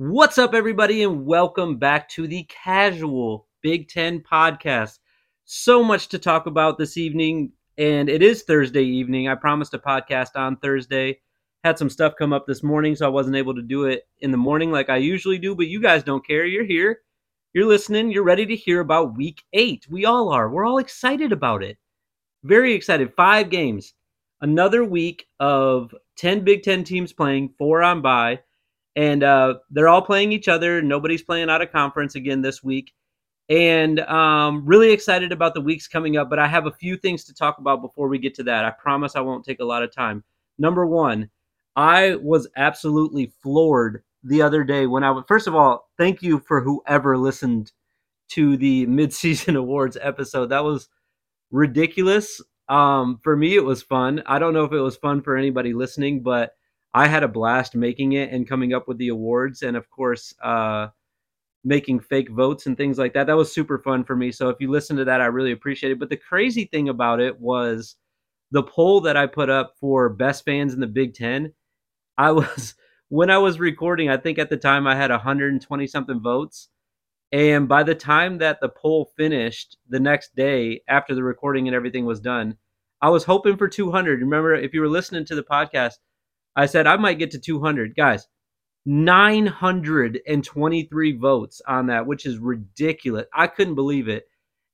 What's up, everybody, and welcome back to the Casual Big Ten podcast. So much to talk about this evening, and it is Thursday evening. I promised a podcast on Thursday. Had some stuff come up this morning, so I wasn't able to do it in the morning like I usually do, but you guys don't care. You're here, you're listening, you're ready to hear about week eight. We all are. We're all excited about it. Very excited. Five games. Another week of 10 Big Ten teams playing, four on bye and uh, they're all playing each other. Nobody's playing out of conference again this week, and um, really excited about the weeks coming up. But I have a few things to talk about before we get to that. I promise I won't take a lot of time. Number one, I was absolutely floored the other day when I first of all, thank you for whoever listened to the midseason awards episode. That was ridiculous. Um, for me, it was fun. I don't know if it was fun for anybody listening, but I had a blast making it and coming up with the awards, and of course, uh, making fake votes and things like that. That was super fun for me. So if you listen to that, I really appreciate it. But the crazy thing about it was the poll that I put up for best fans in the Big Ten. I was when I was recording, I think at the time I had 120 something votes. And by the time that the poll finished the next day after the recording and everything was done, I was hoping for 200. Remember, if you were listening to the podcast, I said I might get to 200. Guys, 923 votes on that, which is ridiculous. I couldn't believe it.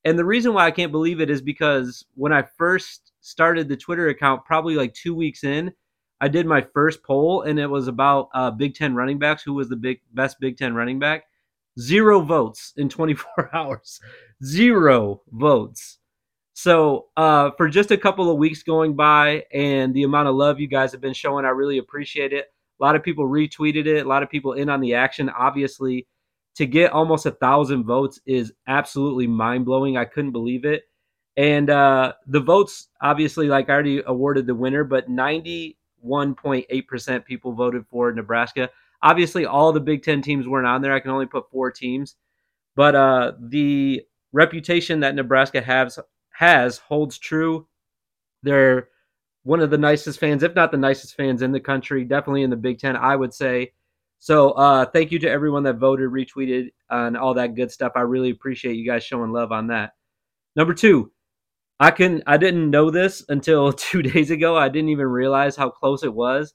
And the reason why I can't believe it is because when I first started the Twitter account, probably like two weeks in, I did my first poll, and it was about uh, Big Ten running backs. Who was the big best Big Ten running back? Zero votes in 24 hours. Zero votes. So uh, for just a couple of weeks going by and the amount of love you guys have been showing, I really appreciate it. A lot of people retweeted it, a lot of people in on the action. Obviously, to get almost a thousand votes is absolutely mind blowing. I couldn't believe it. And uh, the votes, obviously, like I already awarded the winner, but 91.8% people voted for Nebraska. Obviously, all the Big Ten teams weren't on there. I can only put four teams. But uh, the reputation that Nebraska has has holds true. They're one of the nicest fans, if not the nicest fans in the country, definitely in the Big Ten, I would say. So uh, thank you to everyone that voted, retweeted, and all that good stuff. I really appreciate you guys showing love on that. Number two, I can I didn't know this until two days ago. I didn't even realize how close it was.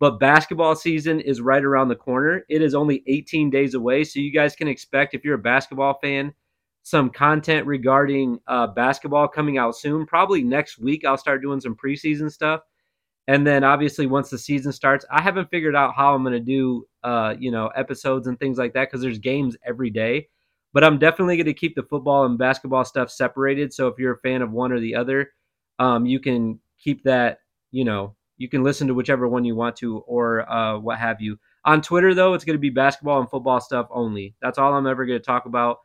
But basketball season is right around the corner. It is only 18 days away. So you guys can expect if you're a basketball fan some content regarding uh, basketball coming out soon. Probably next week, I'll start doing some preseason stuff. And then obviously, once the season starts, I haven't figured out how I'm going to do, uh, you know, episodes and things like that because there's games every day. But I'm definitely going to keep the football and basketball stuff separated. So if you're a fan of one or the other, um, you can keep that, you know, you can listen to whichever one you want to or uh, what have you. On Twitter, though, it's going to be basketball and football stuff only. That's all I'm ever going to talk about.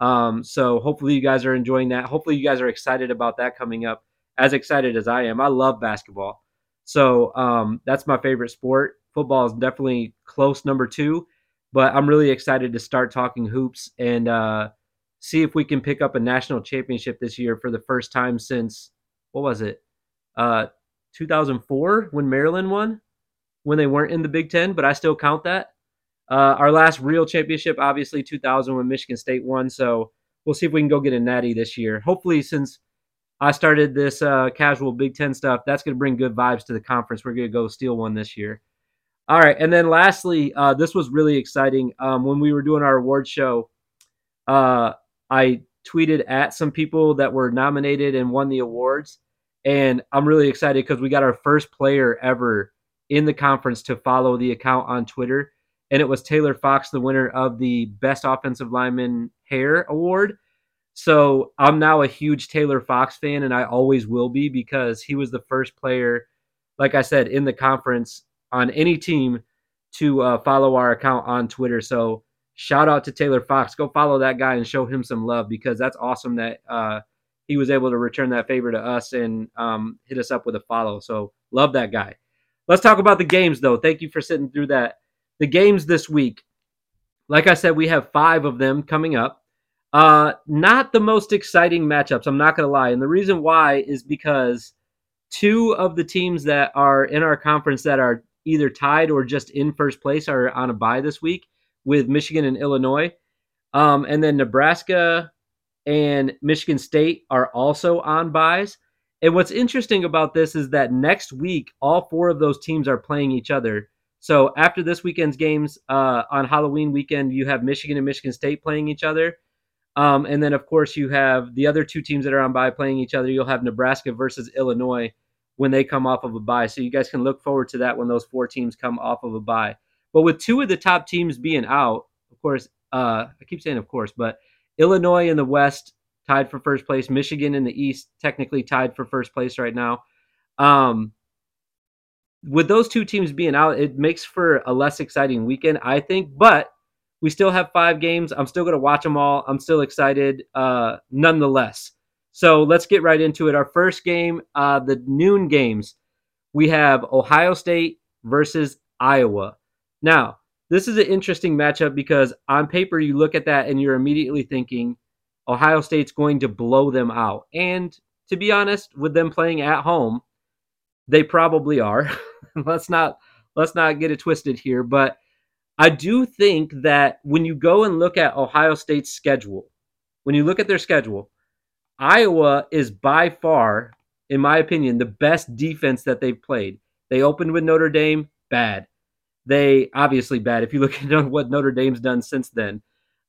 Um, so hopefully you guys are enjoying that. Hopefully you guys are excited about that coming up, as excited as I am. I love basketball. So um, that's my favorite sport. Football is definitely close number two, but I'm really excited to start talking hoops and uh, see if we can pick up a national championship this year for the first time since what was it, uh, 2004 when Maryland won, when they weren't in the Big Ten, but I still count that. Uh, our last real championship, obviously 2000 when Michigan State won. So we'll see if we can go get a natty this year. Hopefully, since I started this uh, casual Big Ten stuff, that's going to bring good vibes to the conference. We're going to go steal one this year. All right, and then lastly, uh, this was really exciting. Um, when we were doing our award show, uh, I tweeted at some people that were nominated and won the awards, and I'm really excited because we got our first player ever in the conference to follow the account on Twitter and it was Taylor Fox, the winner of the Best Offensive Lineman Hair Award. So I'm now a huge Taylor Fox fan, and I always will be because he was the first player, like I said, in the conference on any team to uh, follow our account on Twitter. So shout out to Taylor Fox. Go follow that guy and show him some love because that's awesome that uh, he was able to return that favor to us and um, hit us up with a follow. So love that guy. Let's talk about the games, though. Thank you for sitting through that the games this week, like I said, we have five of them coming up. Uh, not the most exciting matchups, I'm not going to lie. And the reason why is because two of the teams that are in our conference that are either tied or just in first place are on a bye this week. with Michigan and Illinois. Um, and then Nebraska and Michigan State are also on byes. And what's interesting about this is that next week, all four of those teams are playing each other. So after this weekend's games uh, on Halloween weekend, you have Michigan and Michigan State playing each other. Um, and then, of course, you have the other two teams that are on bye playing each other. You'll have Nebraska versus Illinois when they come off of a bye. So you guys can look forward to that when those four teams come off of a bye. But with two of the top teams being out, of course, uh, I keep saying of course, but Illinois in the West tied for first place, Michigan in the East technically tied for first place right now. Um, with those two teams being out, it makes for a less exciting weekend, I think. But we still have five games. I'm still going to watch them all. I'm still excited, uh, nonetheless. So let's get right into it. Our first game, uh, the noon games, we have Ohio State versus Iowa. Now, this is an interesting matchup because on paper, you look at that and you're immediately thinking Ohio State's going to blow them out. And to be honest, with them playing at home, they probably are. let's not let's not get it twisted here, but I do think that when you go and look at Ohio State's schedule, when you look at their schedule, Iowa is by far, in my opinion, the best defense that they've played. They opened with Notre Dame, bad. They obviously bad if you look at what Notre Dame's done since then.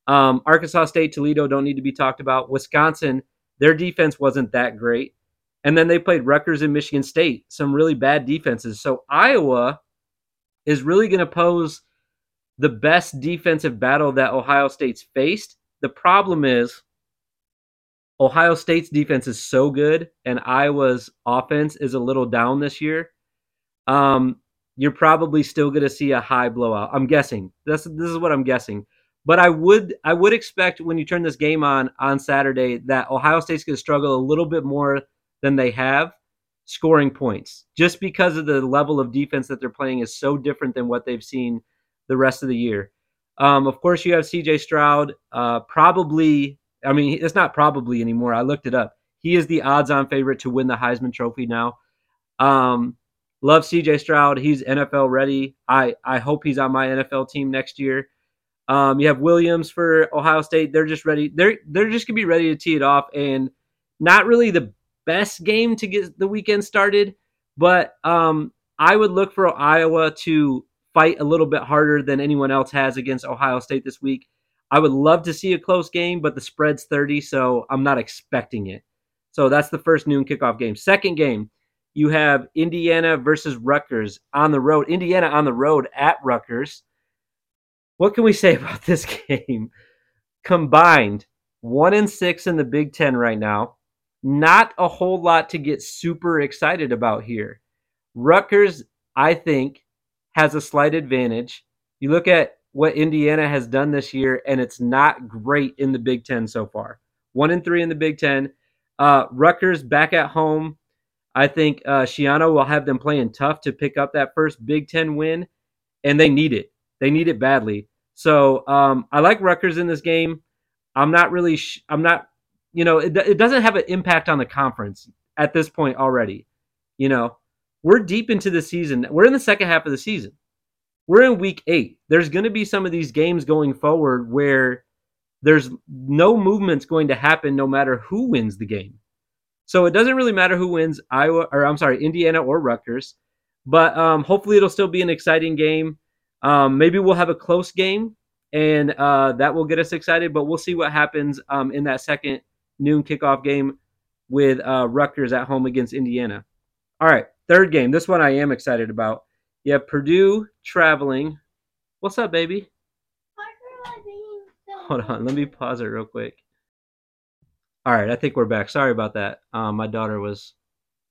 Um, Arkansas State, Toledo don't need to be talked about. Wisconsin, their defense wasn't that great. And then they played Rutgers and Michigan State, some really bad defenses. So Iowa is really going to pose the best defensive battle that Ohio State's faced. The problem is Ohio State's defense is so good and Iowa's offense is a little down this year. Um, you're probably still going to see a high blowout. I'm guessing. This this is what I'm guessing. But I would I would expect when you turn this game on on Saturday that Ohio State's going to struggle a little bit more than they have scoring points just because of the level of defense that they're playing is so different than what they've seen the rest of the year. Um, of course, you have CJ Stroud. Uh, probably, I mean, it's not probably anymore. I looked it up. He is the odds on favorite to win the Heisman Trophy now. Um, love CJ Stroud. He's NFL ready. I, I hope he's on my NFL team next year. Um, you have Williams for Ohio State. They're just ready. They're they're just gonna be ready to tee it off, and not really the best game to get the weekend started, but um, I would look for Iowa to fight a little bit harder than anyone else has against Ohio State this week. I would love to see a close game, but the spread's 30, so I'm not expecting it. So that's the first noon kickoff game. Second game, you have Indiana versus Rutgers on the road. Indiana on the road at Rutgers. What can we say about this game? Combined, one and six in the Big Ten right now not a whole lot to get super excited about here. Rutgers, I think, has a slight advantage. You look at what Indiana has done this year, and it's not great in the Big Ten so far. One and three in the Big Ten. Uh, Rutgers back at home. I think uh, Schiano will have them playing tough to pick up that first Big Ten win, and they need it. They need it badly. So um, I like Rutgers in this game. I'm not really. Sh- I'm not you know, it, it doesn't have an impact on the conference at this point already. You know, we're deep into the season. We're in the second half of the season. We're in week eight. There's going to be some of these games going forward where there's no movements going to happen no matter who wins the game. So it doesn't really matter who wins Iowa or I'm sorry, Indiana or Rutgers. But um, hopefully it'll still be an exciting game. Um, maybe we'll have a close game and uh, that will get us excited. But we'll see what happens um, in that second noon kickoff game with uh, Rutgers at home against Indiana. All right, third game. This one I am excited about. Have Purdue traveling. What's up, baby? Hold on, let me pause it real quick. All right, I think we're back. Sorry about that. Um, my daughter was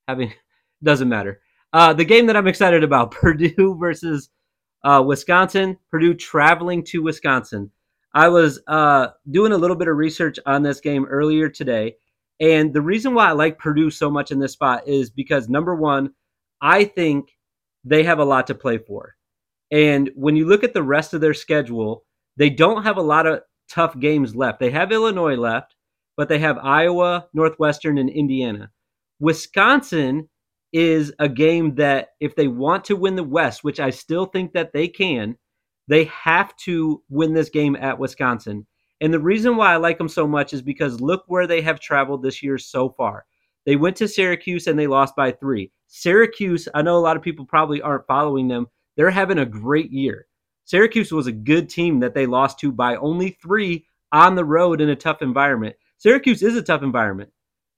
having. Doesn't matter. Uh, the game that I'm excited about: Purdue versus uh, Wisconsin. Purdue traveling to Wisconsin. I was uh, doing a little bit of research on this game earlier today, and the reason why I like Purdue so much in this spot is because number one, I think they have a lot to play for. And when you look at the rest of their schedule, they don't have a lot of tough games left. They have Illinois left, but they have Iowa, Northwestern, and Indiana. Wisconsin is a game that if they want to win the West, which I still think that they can, They have to win this game at Wisconsin. And the reason why I like them so much is because look where they have traveled this year so far. They went to Syracuse and they lost by three. Syracuse, I know a lot of people probably aren't following them. They're having a great year. Syracuse was a good team that they lost to by only three on the road in a tough environment. Syracuse is a tough environment.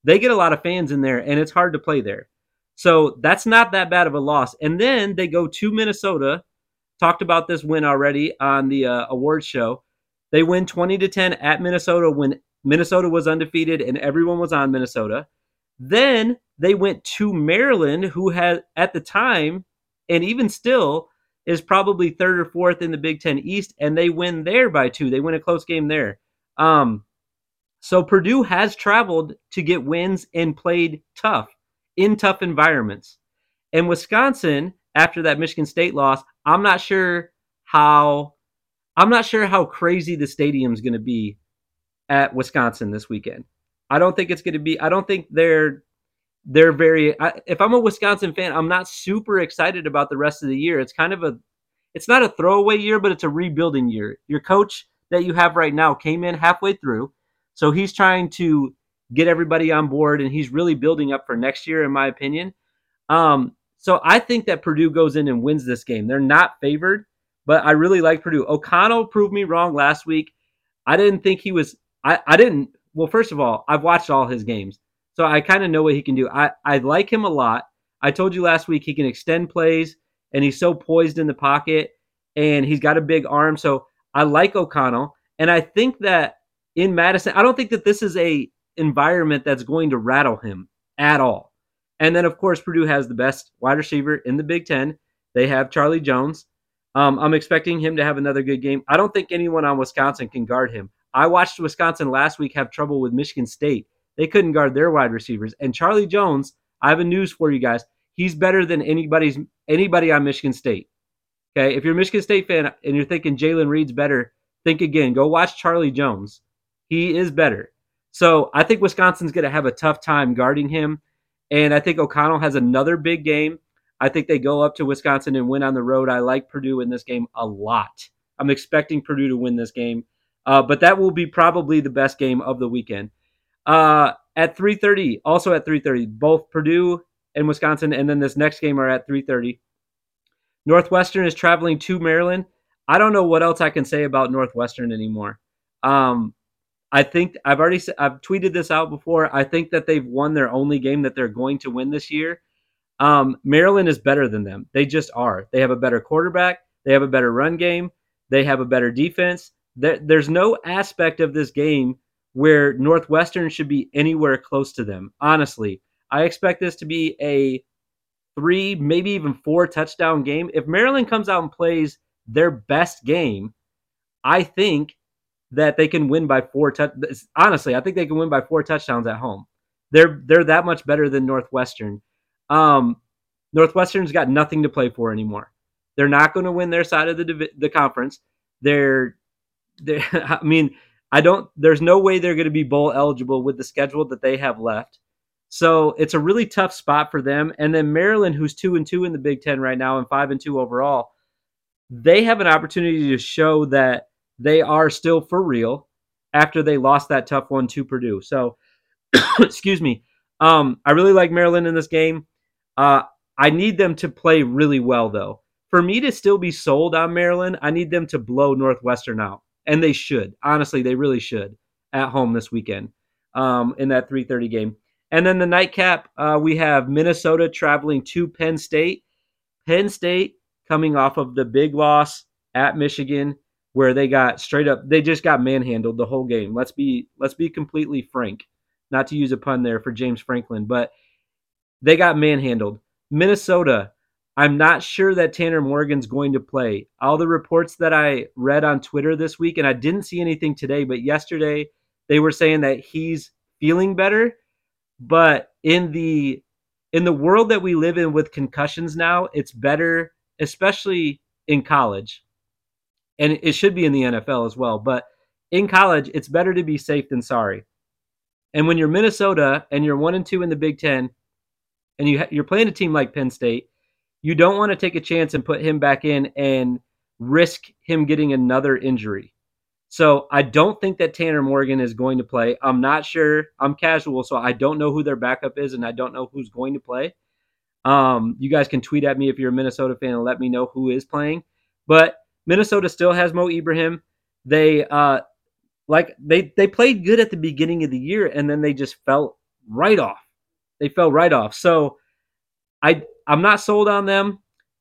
They get a lot of fans in there, and it's hard to play there. So that's not that bad of a loss. And then they go to Minnesota. Talked about this win already on the uh, awards show. They win 20 to 10 at Minnesota when Minnesota was undefeated and everyone was on Minnesota. Then they went to Maryland, who had at the time, and even still, is probably third or fourth in the Big Ten East, and they win there by two. They win a close game there. Um, so Purdue has traveled to get wins and played tough in tough environments. And Wisconsin, after that Michigan State loss, I'm not sure how I'm not sure how crazy the stadium's going to be at Wisconsin this weekend. I don't think it's going to be. I don't think they're they're very. I, if I'm a Wisconsin fan, I'm not super excited about the rest of the year. It's kind of a, it's not a throwaway year, but it's a rebuilding year. Your coach that you have right now came in halfway through, so he's trying to get everybody on board, and he's really building up for next year, in my opinion. Um, so I think that Purdue goes in and wins this game. They're not favored, but I really like Purdue. O'Connell proved me wrong last week. I didn't think he was. I, I didn't. Well, first of all, I've watched all his games, so I kind of know what he can do. I, I like him a lot. I told you last week he can extend plays, and he's so poised in the pocket, and he's got a big arm. So I like O'Connell, and I think that in Madison, I don't think that this is a environment that's going to rattle him at all. And then, of course, Purdue has the best wide receiver in the Big Ten. They have Charlie Jones. Um, I'm expecting him to have another good game. I don't think anyone on Wisconsin can guard him. I watched Wisconsin last week have trouble with Michigan State. They couldn't guard their wide receivers. And Charlie Jones, I have a news for you guys. He's better than anybody's anybody on Michigan State. Okay, if you're a Michigan State fan and you're thinking Jalen Reed's better, think again. Go watch Charlie Jones. He is better. So I think Wisconsin's going to have a tough time guarding him. And I think O'Connell has another big game. I think they go up to Wisconsin and win on the road. I like Purdue in this game a lot. I'm expecting Purdue to win this game, uh, but that will be probably the best game of the weekend. Uh, at 3:30, also at 3:30, both Purdue and Wisconsin, and then this next game are at 3:30. Northwestern is traveling to Maryland. I don't know what else I can say about Northwestern anymore. Um, I think I've already I've tweeted this out before. I think that they've won their only game that they're going to win this year. Um, Maryland is better than them. They just are. They have a better quarterback. They have a better run game. They have a better defense. There, there's no aspect of this game where Northwestern should be anywhere close to them. Honestly, I expect this to be a three, maybe even four touchdown game. If Maryland comes out and plays their best game, I think that they can win by four touch. Honestly, I think they can win by four touchdowns at home. They're they're that much better than Northwestern. Um, Northwestern's got nothing to play for anymore. They're not going to win their side of the the conference. They're, they're I mean, I don't. There's no way they're going to be bowl eligible with the schedule that they have left. So it's a really tough spot for them. And then Maryland, who's two and two in the Big Ten right now and five and two overall, they have an opportunity to show that they are still for real after they lost that tough one to Purdue. So, excuse me. Um, I really like Maryland in this game. Uh, I need them to play really well, though. For me to still be sold on Maryland, I need them to blow Northwestern out, and they should. Honestly, they really should at home this weekend um, in that 3:30 game. And then the nightcap, uh, we have Minnesota traveling to Penn State. Penn State coming off of the big loss at Michigan where they got straight up they just got manhandled the whole game. Let's be let's be completely frank. Not to use a pun there for James Franklin, but they got manhandled. Minnesota, I'm not sure that Tanner Morgan's going to play. All the reports that I read on Twitter this week, and I didn't see anything today, but yesterday they were saying that he's feeling better. But in the in the world that we live in with concussions now, it's better, especially in college and it should be in the NFL as well. But in college, it's better to be safe than sorry. And when you're Minnesota and you're one and two in the Big Ten, and you you're playing a team like Penn State, you don't want to take a chance and put him back in and risk him getting another injury. So I don't think that Tanner Morgan is going to play. I'm not sure. I'm casual, so I don't know who their backup is, and I don't know who's going to play. Um, you guys can tweet at me if you're a Minnesota fan and let me know who is playing. But Minnesota still has Mo Ibrahim. They uh, like they they played good at the beginning of the year, and then they just fell right off. They fell right off. So I I'm not sold on them.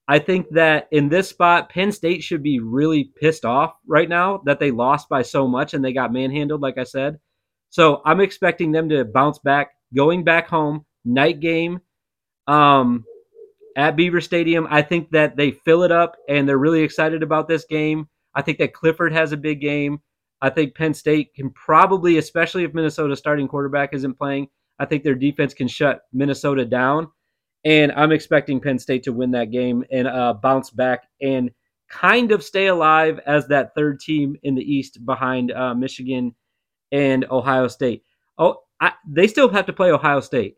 I think that in this spot, Penn State should be really pissed off right now that they lost by so much and they got manhandled, like I said. So I'm expecting them to bounce back, going back home, night game um, at Beaver Stadium. I think that they fill it up and they're really excited about this game. I think that Clifford has a big game. I think Penn State can probably, especially if Minnesota's starting quarterback isn't playing, I think their defense can shut Minnesota down and I'm expecting Penn State to win that game and uh, bounce back and kind of stay alive as that third team in the East behind uh, Michigan and Ohio State. Oh, I, they still have to play Ohio State,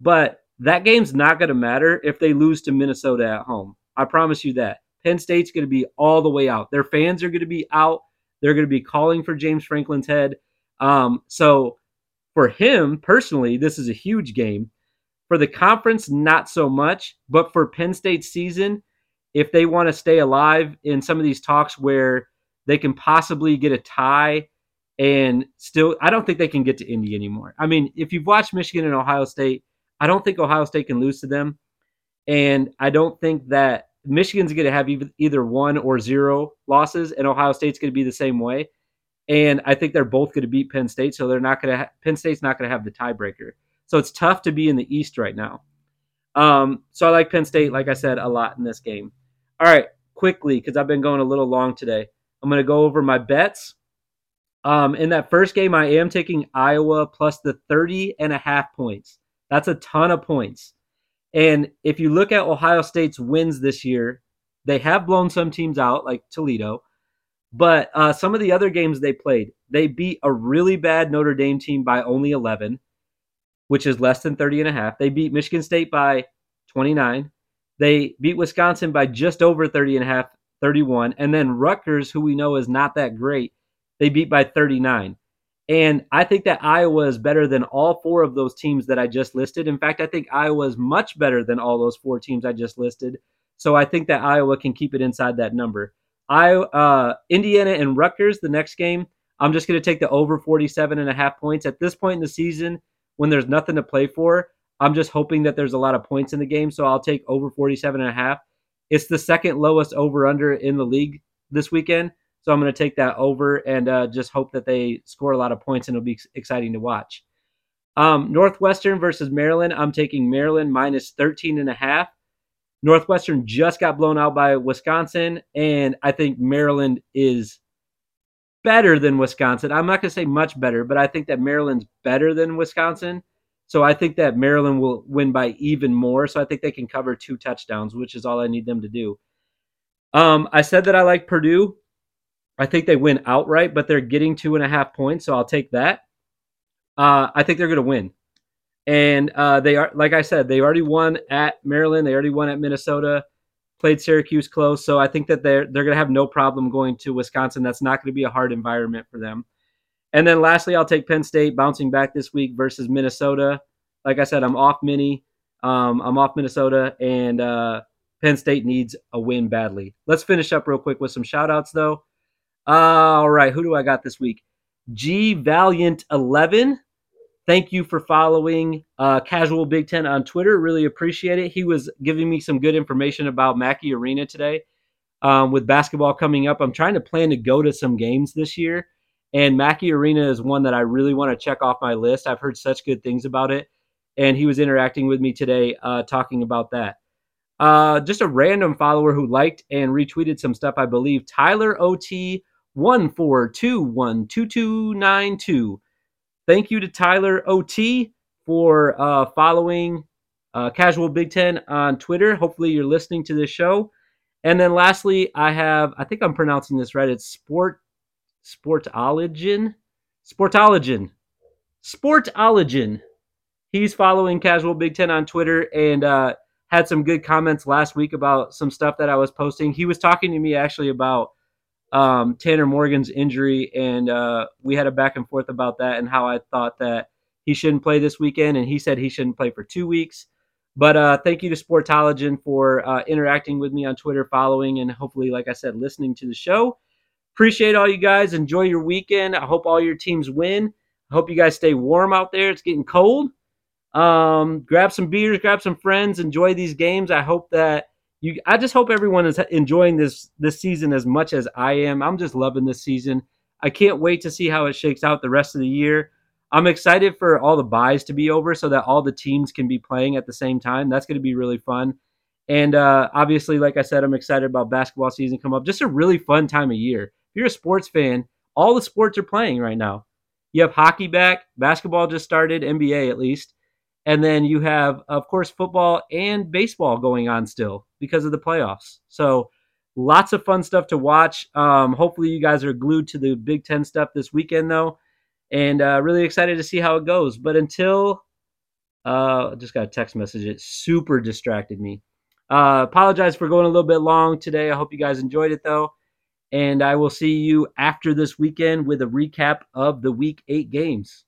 but that game's not going to matter if they lose to Minnesota at home. I promise you that. Penn State's going to be all the way out. Their fans are going to be out. They're going to be calling for James Franklin's head. Um, so for him personally, this is a huge game for the conference, not so much. But for Penn State's season, if they want to stay alive in some of these talks where they can possibly get a tie and still, I don't think they can get to Indy anymore. I mean, if you've watched Michigan and Ohio State, I don't think Ohio State can lose to them. And I don't think that Michigan's going to have either one or zero losses, and Ohio State's going to be the same way. And I think they're both going to beat Penn State, so they're not going to. Ha- Penn State's not going to have the tiebreaker. So it's tough to be in the East right now. Um, so I like Penn State, like I said, a lot in this game. All right, quickly, because I've been going a little long today. I'm going to go over my bets. Um, in that first game, I am taking Iowa plus the 30 and a half points. That's a ton of points. And if you look at Ohio State's wins this year, they have blown some teams out, like Toledo. But uh, some of the other games they played, they beat a really bad Notre Dame team by only 11 which is less than 30 and a half. They beat Michigan State by 29. They beat Wisconsin by just over 30 and a half, 31. And then Rutgers, who we know is not that great, they beat by 39. And I think that Iowa is better than all four of those teams that I just listed. In fact, I think Iowa is much better than all those four teams I just listed. So I think that Iowa can keep it inside that number. I uh, Indiana and Rutgers, the next game, I'm just going to take the over 47 and a half points. At this point in the season, when there's nothing to play for. I'm just hoping that there's a lot of points in the game, so I'll take over 47 and a half. It's the second lowest over under in the league this weekend, so I'm going to take that over and uh, just hope that they score a lot of points and it'll be exciting to watch. Um, Northwestern versus Maryland. I'm taking Maryland minus 13 and a half. Northwestern just got blown out by Wisconsin, and I think Maryland is better than Wisconsin. I'm not going to say much better, but I think that Maryland's better than Wisconsin. So I think that Maryland will win by even more. So I think they can cover two touchdowns, which is all I need them to do. Um, I said that I like Purdue. I think they win outright, but they're getting two and a half points, so I'll take that. Uh, I think they're going to win, and uh, they are like I said, they already won at Maryland. They already won at Minnesota played Syracuse close, so I think that they're they're going to have no problem going to Wisconsin. That's not going to be a hard environment for them. And then lastly, I'll take Penn State bouncing back this week versus Minnesota. Like I said, I'm off Mini. Um, I'm off Minnesota, and uh, Penn State needs a win badly. Let's finish up real quick with some shout outs, though. All right, who do I got this week? G Valiant 11 Thank you for following uh, Casual Big Ten on Twitter. Really appreciate it. He was giving me some good information about Mackey Arena today. Um, with basketball coming up, I'm trying to plan to go to some games this year. And Mackey Arena is one that I really want to check off my list. I've heard such good things about it. And he was interacting with me today, uh, talking about that. Uh, just a random follower who liked and retweeted some stuff, I believe. Tyler OT one four two one two two nine two Thank you to Tyler OT for uh, following uh, Casual Big Ten on Twitter. Hopefully, you're listening to this show. And then lastly, I have, I think I'm pronouncing this right. It's Sport Sportologen. Sportologen. Sportologen. He's following Casual Big Ten on Twitter. And uh, had some good comments last week about some stuff that I was posting. He was talking to me actually about um, Tanner Morgan's injury, and uh, we had a back and forth about that and how I thought that he shouldn't play this weekend, and he said he shouldn't play for two weeks. But uh, thank you to Sportologen for uh, interacting with me on Twitter, following, and hopefully, like I said, listening to the show. Appreciate all you guys. Enjoy your weekend. I hope all your teams win. I hope you guys stay warm out there. It's getting cold. Um, grab some beers, grab some friends, enjoy these games. I hope that you. I just hope everyone is enjoying this this season as much as I am. I'm just loving this season. I can't wait to see how it shakes out the rest of the year. I'm excited for all the byes to be over so that all the teams can be playing at the same time. That's going to be really fun. And uh, obviously, like I said, I'm excited about basketball season come up. Just a really fun time of year. If you're a sports fan, all the sports are playing right now. You have hockey back, basketball just started, NBA at least. And then you have, of course, football and baseball going on still because of the playoffs. So lots of fun stuff to watch. Um, hopefully, you guys are glued to the Big Ten stuff this weekend, though and uh, really excited to see how it goes. But until uh, I just got a text message, it super distracted me. Uh, apologize for going a little bit long today. I hope you guys enjoyed it though, and I will see you after this weekend with a recap of the Week Eight games.